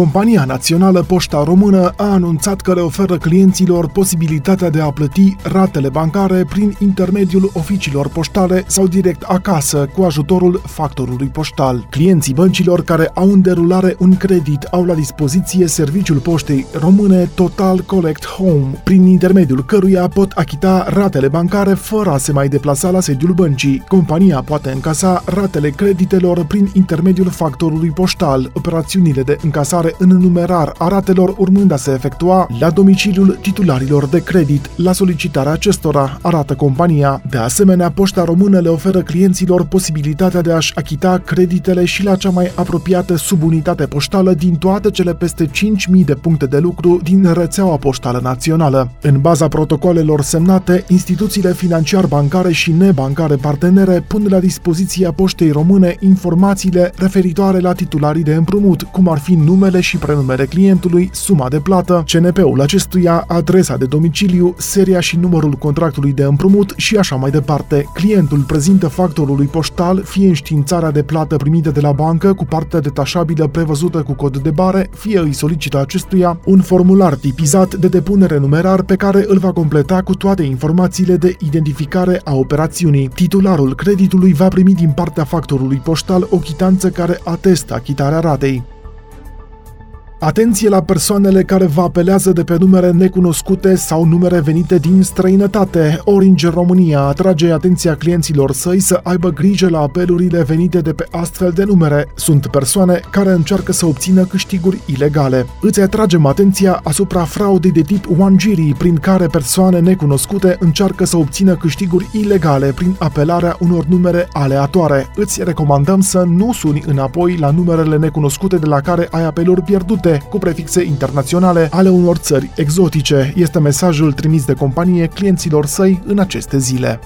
Compania Națională Poșta Română a anunțat că le oferă clienților posibilitatea de a plăti ratele bancare prin intermediul oficiilor poștale sau direct acasă, cu ajutorul factorului poștal. Clienții băncilor care au în derulare un credit au la dispoziție serviciul poștei române Total Collect Home, prin intermediul căruia pot achita ratele bancare fără a se mai deplasa la sediul băncii. Compania poate încasa ratele creditelor prin intermediul factorului poștal. Operațiunile de încasare în numerar a ratelor urmând a se efectua la domiciliul titularilor de credit, la solicitarea acestora, arată compania. De asemenea, Poșta Română le oferă clienților posibilitatea de a-și achita creditele și la cea mai apropiată subunitate poștală din toate cele peste 5.000 de puncte de lucru din rețeaua poștală națională. În baza protocolelor semnate, instituțiile financiar-bancare și nebancare partenere pun la dispoziția Poștei Române informațiile referitoare la titularii de împrumut, cum ar fi numele numele și prenumere clientului, suma de plată, CNP-ul acestuia, adresa de domiciliu, seria și numărul contractului de împrumut și așa mai departe. Clientul prezintă factorului poștal fie înștiințarea de plată primită de la bancă cu partea detașabilă prevăzută cu cod de bare, fie îi solicită acestuia un formular tipizat de depunere numerar pe care îl va completa cu toate informațiile de identificare a operațiunii. Titularul creditului va primi din partea factorului poștal o chitanță care atestă achitarea ratei. Atenție la persoanele care vă apelează de pe numere necunoscute sau numere venite din străinătate. Orange România atrage atenția clienților săi să aibă grijă la apelurile venite de pe astfel de numere. Sunt persoane care încearcă să obțină câștiguri ilegale. Îți atragem atenția asupra fraudei de tip Wangiri, prin care persoane necunoscute încearcă să obțină câștiguri ilegale prin apelarea unor numere aleatoare. Îți recomandăm să nu suni înapoi la numerele necunoscute de la care ai apeluri pierdute prefixate cu prefixe internaționale ale unor țări exotice, este mesajul trimis de companie clienților săi în aceste zile.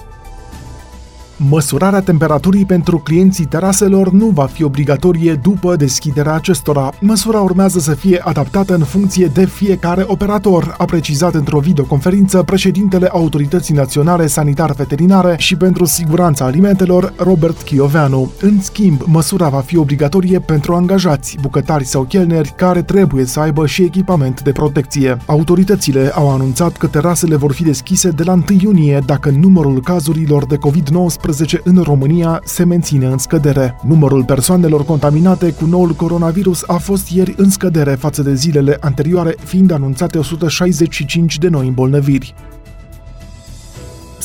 Măsurarea temperaturii pentru clienții teraselor nu va fi obligatorie după deschiderea acestora. Măsura urmează să fie adaptată în funcție de fiecare operator, a precizat într-o videoconferință președintele Autorității Naționale Sanitar-Veterinare și pentru Siguranța Alimentelor, Robert Chioveanu. În schimb, măsura va fi obligatorie pentru angajați, bucătari sau chelneri care trebuie să aibă și echipament de protecție. Autoritățile au anunțat că terasele vor fi deschise de la 1 iunie dacă numărul cazurilor de COVID-19 în România se menține în scădere. Numărul persoanelor contaminate cu noul coronavirus a fost ieri în scădere față de zilele anterioare, fiind anunțate 165 de noi îmbolnăviri.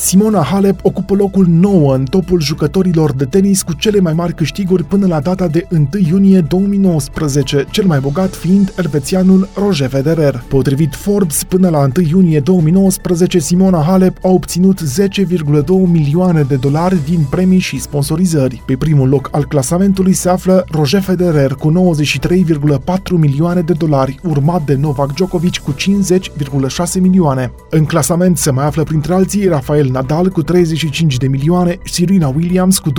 Simona Halep ocupă locul 9 în topul jucătorilor de tenis cu cele mai mari câștiguri până la data de 1 iunie 2019, cel mai bogat fiind elvețianul Roger Federer. Potrivit Forbes, până la 1 iunie 2019, Simona Halep a obținut 10,2 milioane de dolari din premii și sponsorizări. Pe primul loc al clasamentului se află Roger Federer cu 93,4 milioane de dolari, urmat de Novak Djokovic cu 50,6 milioane. În clasament se mai află printre alții Rafael Nadal cu 35 de milioane, Serena Williams cu 29,2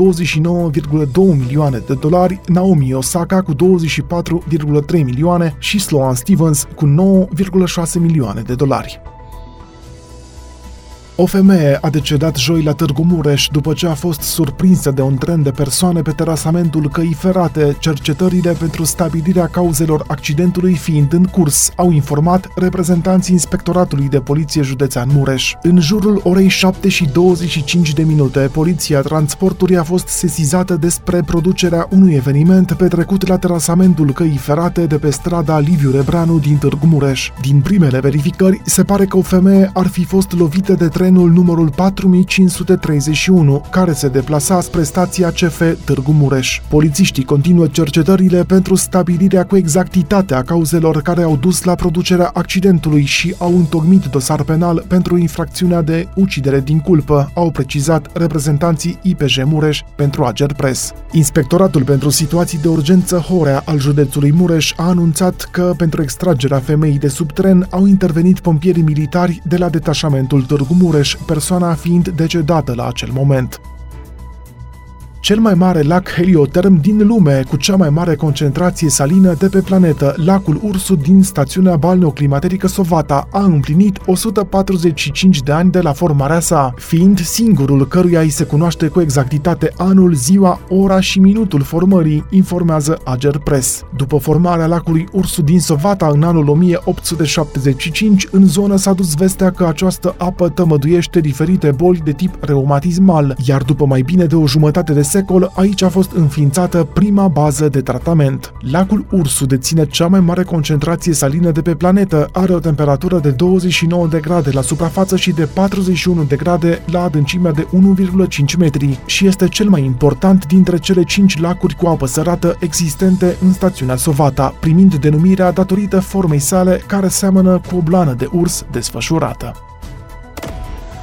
milioane de dolari, Naomi Osaka cu 24,3 milioane și Sloan Stevens cu 9,6 milioane de dolari. O femeie a decedat joi la Târgu Mureș după ce a fost surprinsă de un tren de persoane pe terasamentul căii ferate. Cercetările pentru stabilirea cauzelor accidentului fiind în curs, au informat reprezentanții Inspectoratului de Poliție Județean Mureș. În jurul orei 7 și 25 de minute, Poliția Transportului a fost sesizată despre producerea unui eveniment petrecut la terasamentul căii ferate de pe strada Liviu Rebreanu din Târgu Mureș. Din primele verificări, se pare că o femeie ar fi fost lovită de trenul numărul 4531, care se deplasa spre stația CF Târgu Mureș. Polițiștii continuă cercetările pentru stabilirea cu exactitate a cauzelor care au dus la producerea accidentului și au întocmit dosar penal pentru infracțiunea de ucidere din culpă, au precizat reprezentanții IPJ Mureș pentru Ager Press. Inspectoratul pentru situații de urgență Horea al județului Mureș a anunțat că pentru extragerea femeii de sub tren au intervenit pompierii militari de la detașamentul Târgu Mureș Mureș, persoana fiind decedată la acel moment. Cel mai mare lac helioterm din lume, cu cea mai mare concentrație salină de pe planetă, lacul Ursu din stațiunea balneoclimaterică Sovata a împlinit 145 de ani de la formarea sa, fiind singurul căruia îi se cunoaște cu exactitate anul, ziua, ora și minutul formării, informează Ager Press. După formarea lacului Ursu din Sovata în anul 1875, în zonă s-a dus vestea că această apă tămăduiește diferite boli de tip reumatismal, iar după mai bine de o jumătate de secol, aici a fost înființată prima bază de tratament. Lacul Ursu deține cea mai mare concentrație salină de pe planetă, are o temperatură de 29 de grade la suprafață și de 41 de grade la adâncimea de 1,5 metri și este cel mai important dintre cele 5 lacuri cu apă sărată existente în stațiunea Sovata, primind denumirea datorită formei sale care seamănă cu o blană de urs desfășurată.